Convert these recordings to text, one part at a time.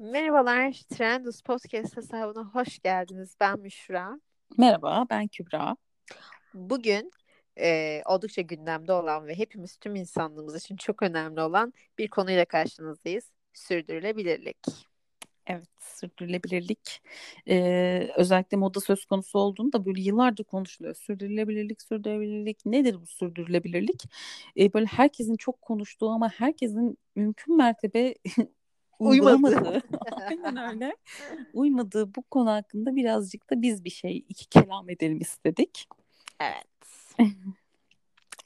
Merhabalar, Trendus Podcast hesabına hoş geldiniz. Ben Müşra. Merhaba, ben Kübra. Bugün e, oldukça gündemde olan ve hepimiz tüm insanlığımız için çok önemli olan bir konuyla karşınızdayız. Sürdürülebilirlik. Evet, sürdürülebilirlik ee, özellikle moda söz konusu olduğunda böyle yıllardır konuşuluyor. Sürdürülebilirlik, sürdürülebilirlik nedir bu sürdürülebilirlik? Ee, böyle herkesin çok konuştuğu ama herkesin mümkün mertebe uygulamadığı, aynen öyle, uymadığı bu konu hakkında birazcık da biz bir şey iki kelam edelim istedik. Evet.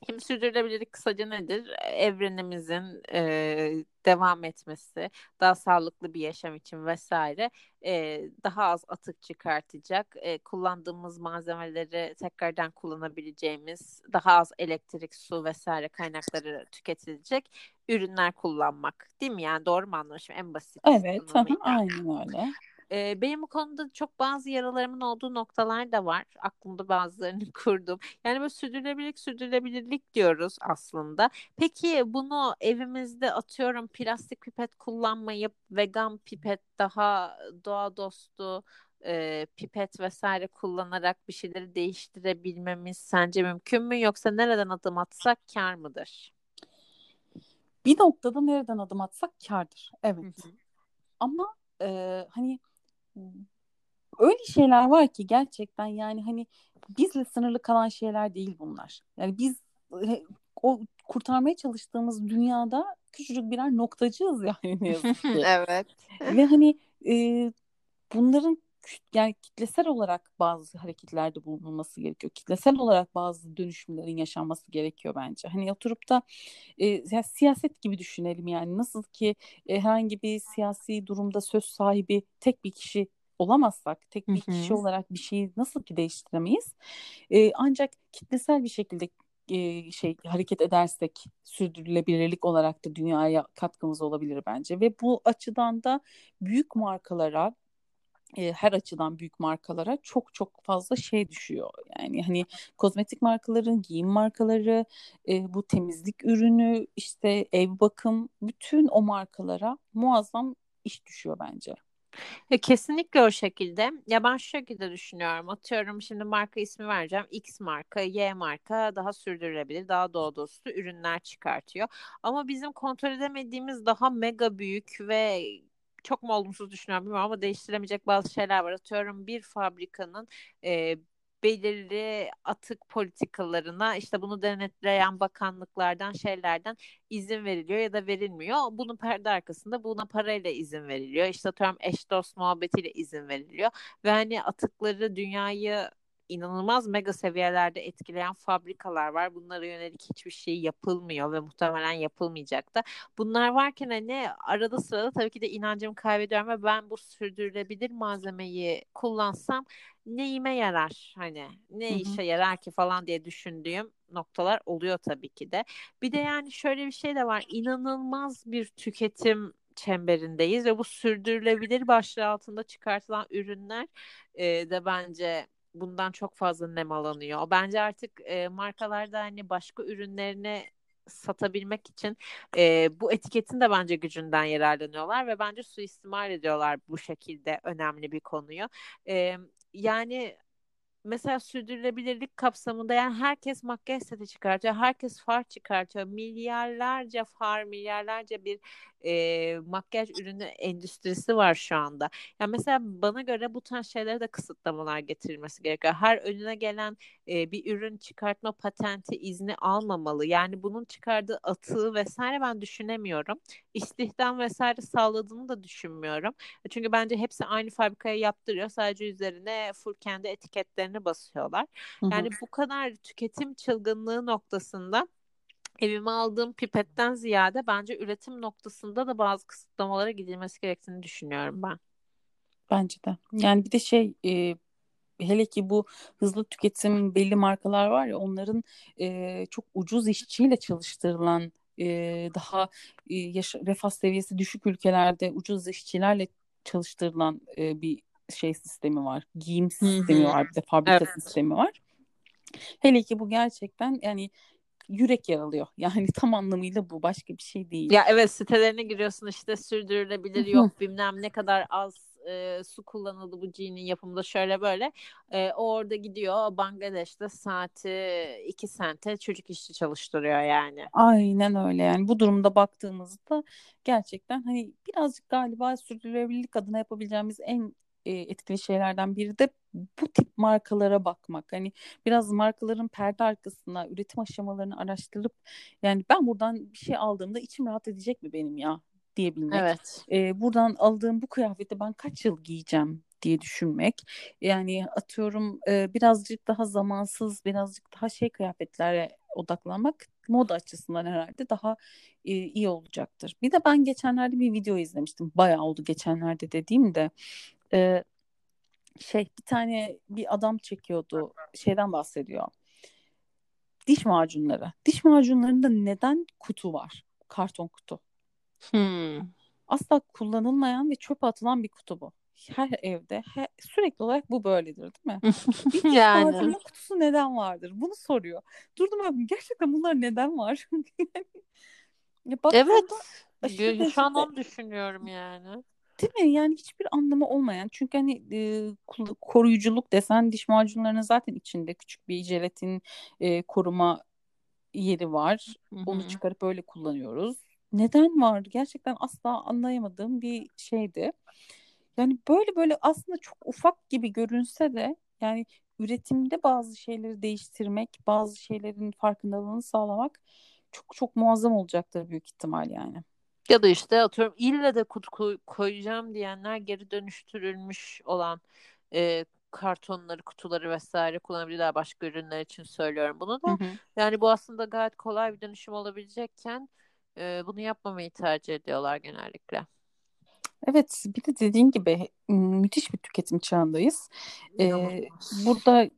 Şimdi sürdürülebilirlik kısaca nedir? Evrenimizin e, devam etmesi, daha sağlıklı bir yaşam için vesaire e, daha az atık çıkartacak, e, kullandığımız malzemeleri tekrardan kullanabileceğimiz, daha az elektrik, su vesaire kaynakları tüketilecek ürünler kullanmak. Değil mi? Yani doğru mu anlamışım? En basit. Evet, aynen öyle. E, benim bu konuda çok bazı yaralarımın olduğu noktalar da var. Aklımda bazılarını kurdum. Yani böyle sürdürülebilirlik, sürdürülebilirlik diyoruz aslında. Peki bunu evimizde atıyorum plastik pipet kullanmayıp vegan pipet daha doğa dostu e, pipet vesaire kullanarak bir şeyleri değiştirebilmemiz sence mümkün mü yoksa nereden adım atsak kar mıdır? Bir noktada nereden adım atsak kardır. Evet. Hı hı. Ama e, hani öyle şeyler var ki gerçekten yani hani bizle sınırlı kalan şeyler değil bunlar. Yani biz o kurtarmaya çalıştığımız dünyada küçücük birer noktacığız yani ne yazık ki. evet. Ve hani e, bunların yani kitlesel olarak bazı hareketlerde bulunması gerekiyor. Kitlesel olarak bazı dönüşümlerin yaşanması gerekiyor bence. Hani oturup da e, yani siyaset gibi düşünelim yani nasıl ki e, herhangi bir siyasi durumda söz sahibi tek bir kişi olamazsak, tek bir Hı-hı. kişi olarak bir şeyi nasıl ki değiştiremeyiz? E, ancak kitlesel bir şekilde e, şey hareket edersek sürdürülebilirlik olarak da dünyaya katkımız olabilir bence ve bu açıdan da büyük markalara e, her açıdan büyük markalara çok çok fazla şey düşüyor. Yani hani kozmetik markaların, giyim markaları, e, bu temizlik ürünü, işte ev bakım bütün o markalara muazzam iş düşüyor bence. Ya kesinlikle o şekilde. Ya ben şu şekilde düşünüyorum. Atıyorum şimdi marka ismi vereceğim. X marka, Y marka daha sürdürülebilir, daha doğa dostu ürünler çıkartıyor. Ama bizim kontrol edemediğimiz daha mega büyük ve çok mu olumsuz düşünüyorum bilmiyorum ama değiştiremeyecek bazı şeyler var. Atıyorum bir fabrikanın e, belirli atık politikalarına işte bunu denetleyen bakanlıklardan şeylerden izin veriliyor ya da verilmiyor. Bunun perde arkasında buna parayla izin veriliyor. İşte atıyorum eş dost muhabbetiyle izin veriliyor. Ve hani atıkları dünyayı inanılmaz mega seviyelerde etkileyen fabrikalar var. Bunlara yönelik hiçbir şey yapılmıyor ve muhtemelen yapılmayacak da. Bunlar varken hani arada sırada tabii ki de inancımı kaybediyorum ve ben bu sürdürülebilir malzemeyi kullansam neyime yarar hani ne Hı-hı. işe yarar ki falan diye düşündüğüm noktalar oluyor tabii ki de. Bir de yani şöyle bir şey de var. İnanılmaz bir tüketim çemberindeyiz ve bu sürdürülebilir başlığı altında çıkartılan ürünler e, de bence bundan çok fazla nemalanıyor. Bence artık e, markalarda hani başka ürünlerini satabilmek için e, bu etiketin de bence gücünden yararlanıyorlar ve bence suistimal ediyorlar bu şekilde önemli bir konuyu. E, yani mesela sürdürülebilirlik kapsamında yani herkes makyaj seti çıkartıyor. Herkes far çıkartıyor. Milyarlarca far, milyarlarca bir e, makyaj ürünü endüstrisi var şu anda. Yani mesela bana göre bu tarz şeylere de kısıtlamalar getirilmesi gerekiyor. Her önüne gelen e, bir ürün çıkartma patenti izni almamalı. Yani bunun çıkardığı atığı vesaire ben düşünemiyorum. İstihdam vesaire sağladığını da düşünmüyorum. Çünkü bence hepsi aynı fabrikaya yaptırıyor. Sadece üzerine full kendi etiketlerini basıyorlar. Hı hı. Yani bu kadar tüketim çılgınlığı noktasında evime aldığım pipetten ziyade bence üretim noktasında da bazı kısıtlamalara gidilmesi gerektiğini düşünüyorum ben. Bence de. Yani bir de şey e, hele ki bu hızlı tüketim belli markalar var ya onların e, çok ucuz işçiyle çalıştırılan e, daha e, yaş- refah seviyesi düşük ülkelerde ucuz işçilerle çalıştırılan e, bir şey sistemi var. Giyim sistemi var bir de fabrika evet. sistemi var. Hele ki bu gerçekten yani yürek yaralıyor. Yani tam anlamıyla bu başka bir şey değil. Ya evet sitelerine giriyorsun işte sürdürülebilir yok bilmem ne kadar az e, su kullanıldı bu jean'in yapımında şöyle böyle. E, o orada gidiyor Bangladeş'te saati 2 sente çocuk işçi çalıştırıyor yani. Aynen öyle yani bu durumda baktığımızda gerçekten hani birazcık galiba sürdürülebilirlik adına yapabileceğimiz en etkili şeylerden biri de bu tip markalara bakmak. Hani biraz markaların perde arkasında üretim aşamalarını araştırıp yani ben buradan bir şey aldığımda içim rahat edecek mi benim ya diyebilmek. Evet. E, buradan aldığım bu kıyafeti ben kaç yıl giyeceğim diye düşünmek. Yani atıyorum e, birazcık daha zamansız, birazcık daha şey kıyafetlere odaklanmak moda açısından herhalde daha e, iyi olacaktır. Bir de ben geçenlerde bir video izlemiştim. Bayağı oldu geçenlerde dediğim de. E, şey bir tane bir adam çekiyordu. Şeyden bahsediyor. Diş macunları. Diş macunlarında neden kutu var? Karton kutu. Hmm. Asla kullanılmayan ve çöpe atılan bir kutu bu. Her evde her, sürekli olarak bu böyledir değil mi? Bir yani. kutusu neden vardır? Bunu soruyor. Durdum abi gerçekten bunlar neden var? ya evet. Şu an onu düşünüyorum yani. Değil mi? Yani hiçbir anlamı olmayan. Çünkü hani e, koruyuculuk desen diş macunlarının zaten içinde küçük bir jelatin e, koruma yeri var. Hı-hı. Onu çıkarıp öyle kullanıyoruz. Neden var? Gerçekten asla anlayamadığım bir şeydi. Yani böyle böyle aslında çok ufak gibi görünse de yani üretimde bazı şeyleri değiştirmek, bazı şeylerin farkındalığını sağlamak çok çok muazzam olacaktır büyük ihtimal yani. Ya da işte atıyorum ille de kutu koyacağım diyenler geri dönüştürülmüş olan e, kartonları, kutuları vesaire kullanabilirler başka ürünler için söylüyorum bunu da. Hı hı. Yani bu aslında gayet kolay bir dönüşüm olabilecekken e, bunu yapmamayı tercih ediyorlar genellikle. Evet, bir de dediğin gibi müthiş bir tüketim çağındayız. Ee, burada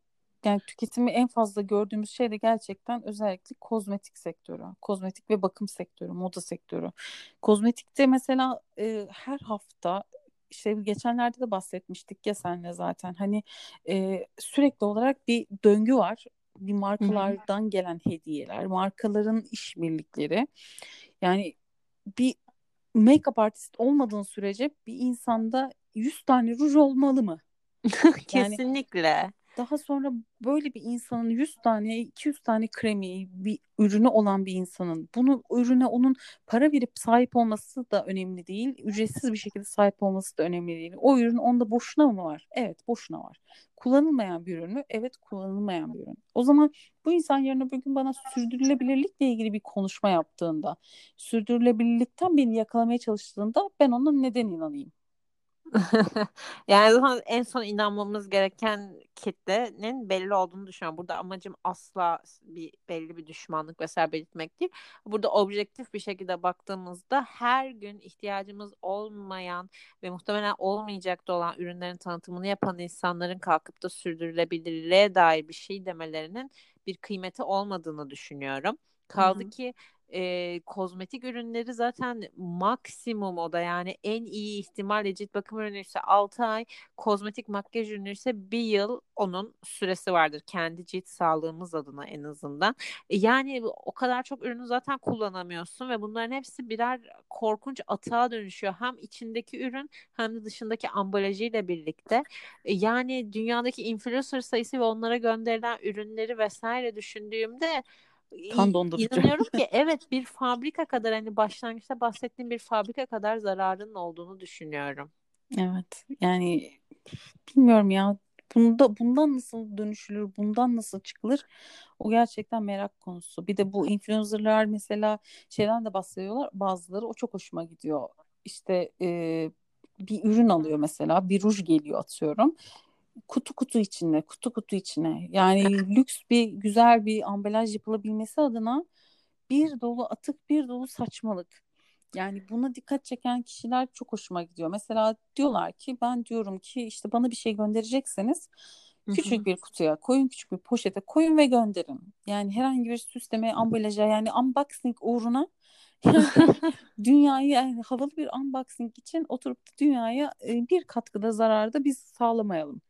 yani tüketimi en fazla gördüğümüz şey de gerçekten özellikle kozmetik sektörü. Kozmetik ve bakım sektörü, moda sektörü. Kozmetikte mesela e, her hafta işte geçenlerde de bahsetmiştik ya senle zaten. Hani e, sürekli olarak bir döngü var. Bir markalardan Hı-hı. gelen hediyeler, markaların işbirlikleri. Yani bir make-up artist olmadığın sürece bir insanda 100 tane ruj olmalı mı? Kesinlikle. Yani daha sonra böyle bir insanın 100 tane 200 tane kremi bir ürünü olan bir insanın bunu ürüne onun para verip sahip olması da önemli değil. Ücretsiz bir şekilde sahip olması da önemli değil. O ürün onda boşuna mı var? Evet boşuna var. Kullanılmayan bir ürün mü? Evet kullanılmayan bir ürün. O zaman bu insan yarın öbür gün bana sürdürülebilirlikle ilgili bir konuşma yaptığında, sürdürülebilirlikten beni yakalamaya çalıştığında ben ona neden inanayım? yani zaten en son inanmamız gereken kitlenin belli olduğunu düşünüyorum. Burada amacım asla bir belli bir düşmanlık vesaire belirtmek değil. Burada objektif bir şekilde baktığımızda her gün ihtiyacımız olmayan ve muhtemelen olmayacak da olan ürünlerin tanıtımını yapan insanların kalkıp da sürdürülebilirliğe dair bir şey demelerinin bir kıymeti olmadığını düşünüyorum. Kaldı Hı-hı. ki e, kozmetik ürünleri zaten maksimum o da yani en iyi ihtimalle cilt bakım ürünü ise 6 ay kozmetik makyaj ürünü ise 1 yıl onun süresi vardır kendi cilt sağlığımız adına en azından. Yani o kadar çok ürünü zaten kullanamıyorsun ve bunların hepsi birer korkunç atağa dönüşüyor. Hem içindeki ürün hem de dışındaki ambalajıyla birlikte. Yani dünyadaki influencer sayısı ve onlara gönderilen ürünleri vesaire düşündüğümde Kan dondurucu. İnanıyorum ki evet bir fabrika kadar hani başlangıçta bahsettiğim bir fabrika kadar zararının olduğunu düşünüyorum. Evet yani bilmiyorum ya bunda bundan nasıl dönüşülür bundan nasıl çıkılır o gerçekten merak konusu. Bir de bu influencerlar mesela şeyden de bahsediyorlar bazıları o çok hoşuma gidiyor. İşte e, bir ürün alıyor mesela bir ruj geliyor atıyorum kutu kutu içine, kutu kutu içine. Yani lüks bir güzel bir ambalaj yapılabilmesi adına bir dolu atık, bir dolu saçmalık. Yani buna dikkat çeken kişiler çok hoşuma gidiyor. Mesela diyorlar ki ben diyorum ki işte bana bir şey gönderecekseniz küçük bir kutuya koyun, küçük bir poşete koyun ve gönderin. Yani herhangi bir süsleme, ambalaja yani unboxing uğruna yani dünyayı yani havalı bir unboxing için oturup da dünyaya bir katkıda zararda biz sağlamayalım.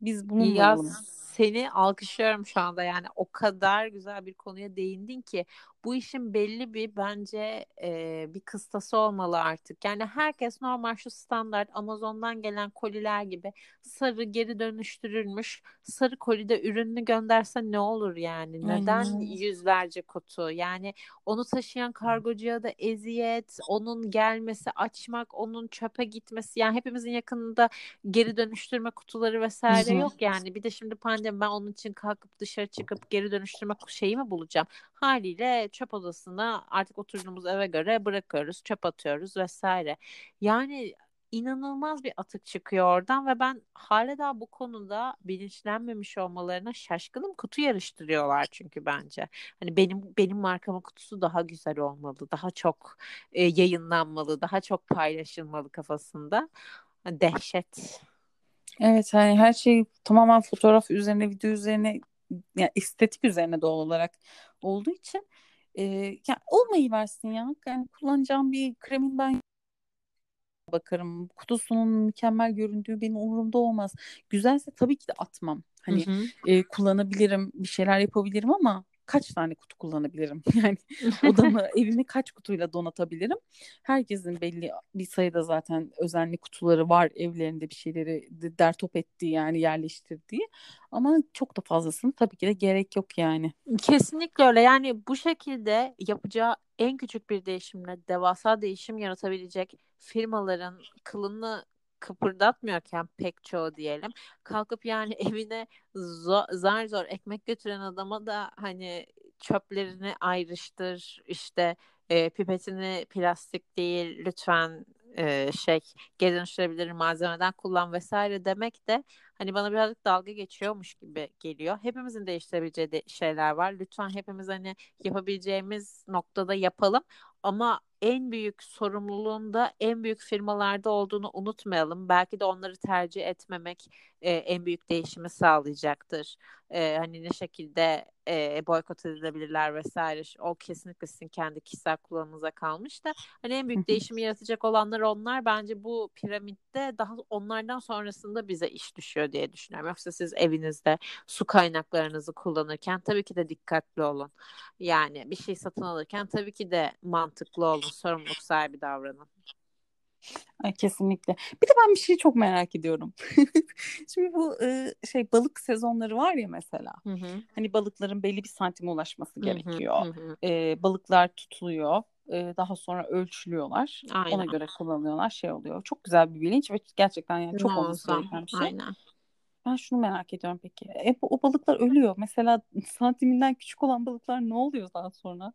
Biz bulunmayalım. Ya seni alkışlıyorum şu anda yani o kadar güzel bir konuya değindin ki bu işin belli bir bence e, bir kıstası olmalı artık. Yani herkes normal şu standart Amazon'dan gelen koliler gibi sarı geri dönüştürülmüş sarı kolide ürününü gönderse ne olur yani? Neden Aynen. yüzlerce kutu? Yani onu taşıyan kargocuya da eziyet, onun gelmesi, açmak, onun çöpe gitmesi. Yani hepimizin yakınında geri dönüştürme kutuları vesaire yok yani. Bir de şimdi pandemi ben onun için kalkıp dışarı çıkıp geri dönüştürme şeyi mi bulacağım? Haliyle çöp odasına artık oturduğumuz eve göre bırakıyoruz, çöp atıyoruz vesaire. Yani inanılmaz bir atık çıkıyor oradan ve ben hala daha bu konuda bilinçlenmemiş olmalarına şaşkınım. Kutu yarıştırıyorlar çünkü bence. Hani benim benim markamın kutusu daha güzel olmalı, daha çok e, yayınlanmalı, daha çok paylaşılmalı kafasında. Dehşet. Evet hani her şey tamamen fotoğraf üzerine, video üzerine, yani estetik üzerine doğal olarak olduğu için e, yani olmayı versin ya. Yani kullanacağım bir kremin ben bakarım. Kutusunun mükemmel göründüğü benim umurumda olmaz. Güzelse tabii ki de atmam. Hani Hı hı. e, kullanabilirim, bir şeyler yapabilirim ama kaç tane kutu kullanabilirim? Yani odamı, evimi kaç kutuyla donatabilirim? Herkesin belli bir sayıda zaten özenli kutuları var evlerinde bir şeyleri de- dertop ettiği yani yerleştirdiği. Ama çok da fazlasını tabii ki de gerek yok yani. Kesinlikle öyle. Yani bu şekilde yapacağı en küçük bir değişimle devasa değişim yaratabilecek firmaların kılını kıpırdatmıyorken pek çoğu diyelim kalkıp yani evine zor, zar zor ekmek götüren adama da hani çöplerini ayrıştır işte e, pipetini plastik değil lütfen e, şey geri dönüştürebilir malzemeden kullan vesaire demek de hani bana birazcık dalga geçiyormuş gibi geliyor. Hepimizin değiştirebileceği de şeyler var. Lütfen hepimiz hani yapabileceğimiz noktada yapalım. Ama en büyük sorumluluğun da en büyük firmalarda olduğunu unutmayalım. Belki de onları tercih etmemek e, en büyük değişimi sağlayacaktır. E, hani ne şekilde e, boykot edilebilirler vesaire. O kesinlikle sizin kendi kişisel kullanımınıza kalmış da hani en büyük değişimi yaratacak olanlar onlar. Bence bu piramitte daha onlardan sonrasında bize iş düşüyor diye düşünüyorum. Yoksa siz evinizde su kaynaklarınızı kullanırken tabii ki de dikkatli olun. Yani bir şey satın alırken tabii ki de mantıklı olun, sorumluluk sahibi davranın. Ay, kesinlikle. Bir de ben bir şeyi çok merak ediyorum. Şimdi bu e, şey balık sezonları var ya mesela. Hı hı. Hani balıkların belli bir santime ulaşması Hı hı, gerekiyor. hı hı. E, balıklar tutuluyor. E, daha sonra ölçülüyorlar. Ona Aynen. göre kullanıyorlar. Şey oluyor. Çok güzel bir bilinç ve gerçekten yani çok olması gereken bir şey. Aynen. Ben şunu merak ediyorum peki. E, bu- o balıklar ölüyor. Mesela santiminden küçük olan balıklar ne oluyor daha sonra?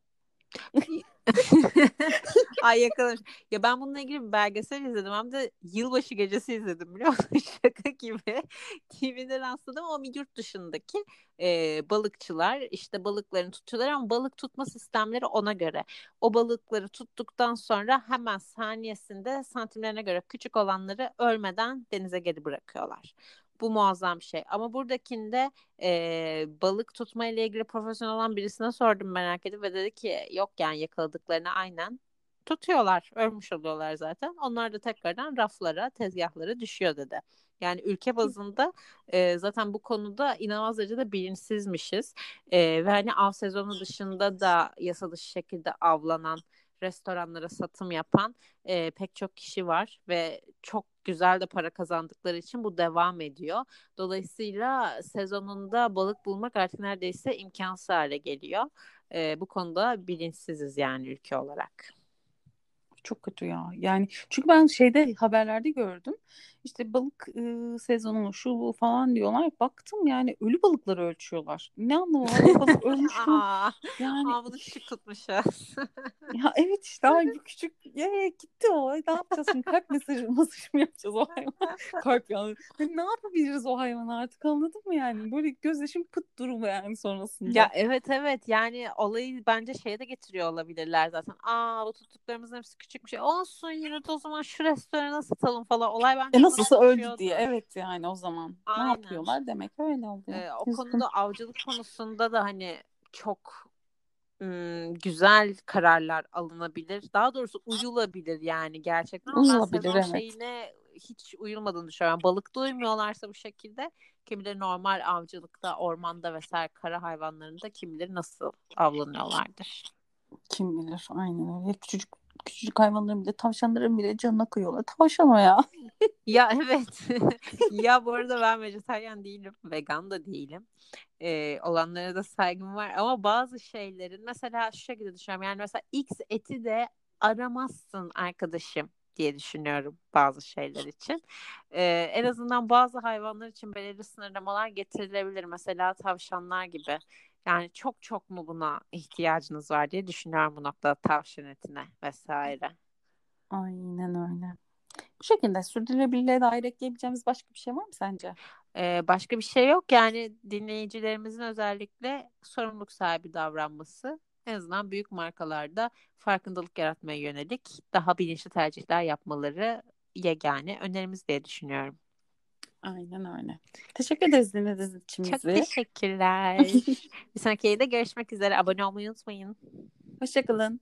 Ay yakalamış. Ya ben bununla ilgili bir belgesel izledim. Hem de yılbaşı gecesi izledim biliyor musun? Şaka gibi. TV'de rastladım ama yurt dışındaki e, balıkçılar işte balıklarını tutuyorlar ama balık tutma sistemleri ona göre. O balıkları tuttuktan sonra hemen saniyesinde santimlerine göre küçük olanları ölmeden denize geri bırakıyorlar. Bu muazzam bir şey. Ama buradakinde e, balık tutma ile ilgili profesyonel olan birisine sordum merak edip ve dedi ki yok yani yakaladıklarını aynen tutuyorlar. Ölmüş oluyorlar zaten. Onlar da tekrardan raflara, tezgahlara düşüyor dedi. Yani ülke bazında e, zaten bu konuda inanılmaz derecede bilinçsizmişiz. E, ve hani av sezonu dışında da yasa dışı şekilde avlanan restoranlara satım yapan e, pek çok kişi var ve çok güzel de para kazandıkları için bu devam ediyor. Dolayısıyla sezonunda balık bulmak artık neredeyse imkansız hale geliyor. E, bu konuda bilinçsiziz yani ülke olarak. Çok kötü ya. Yani çünkü ben şeyde haberlerde gördüm. İşte balık e, sezonu şu bu falan diyorlar. Baktım yani ölü balıkları ölçüyorlar. Ne anlamı var? Balık ölmüş mü? Yani aa bunu küçük tutmuşuz. ya evet işte ay bu küçük ya gitti o. Ne yapacağız şimdi? Kalp mesajı mesaj mı yapacağız o hayvana? Kalp yani. Ne yapabiliriz o hayvana artık anladın mı yani? Böyle gözyaşım pıt durumu yani sonrasında. Ya evet evet yani olayı bence şeye de getiriyor olabilirler zaten. Aa bu tuttuklarımızın hepsi küçük bir şey. Olsun yine de o zaman şu restorana satalım falan. Olay bence E nasılsa öldü diye. Evet yani o zaman. Aynen. Ne yapıyorlar demek öyle oluyor. Ee, o Üzgün. konuda avcılık konusunda da hani çok ım, güzel kararlar alınabilir. Daha doğrusu uyulabilir yani gerçekten. Uyulabilir, evet. şeyine hiç uyulmadığını düşünüyorum. Balıkta uymuyorlarsa bu şekilde Kimileri normal avcılıkta, ormanda vesaire kara hayvanlarında kimileri nasıl avlanıyorlardır. Kim bilir aynen öyle. Küçücük küçücük hayvanların bile tavşanların bile canına kıyıyorlar. Tavşan o ya. ya evet. ya bu arada ben vejetaryen değilim. Vegan da değilim. Ee, olanlara da saygım var. Ama bazı şeylerin mesela şu şekilde düşünüyorum. Yani mesela X eti de aramazsın arkadaşım diye düşünüyorum bazı şeyler için. Ee, en azından bazı hayvanlar için belirli sınırlamalar getirilebilir. Mesela tavşanlar gibi. Yani çok çok mu buna ihtiyacınız var diye düşünüyorum bu noktada tavşan etine vesaire. Aynen öyle. Bu şekilde sürdürülebilirliğe dair ekleyebileceğimiz başka bir şey var mı sence? Ee, başka bir şey yok. Yani dinleyicilerimizin özellikle sorumluluk sahibi davranması en azından büyük markalarda farkındalık yaratmaya yönelik daha bilinçli tercihler yapmaları yegane önerimiz diye düşünüyorum. Aynen öyle. Teşekkür ederiz dinlediğiniz için Çok teşekkürler. bir sonraki yayında görüşmek üzere. Abone olmayı unutmayın. Hoşçakalın.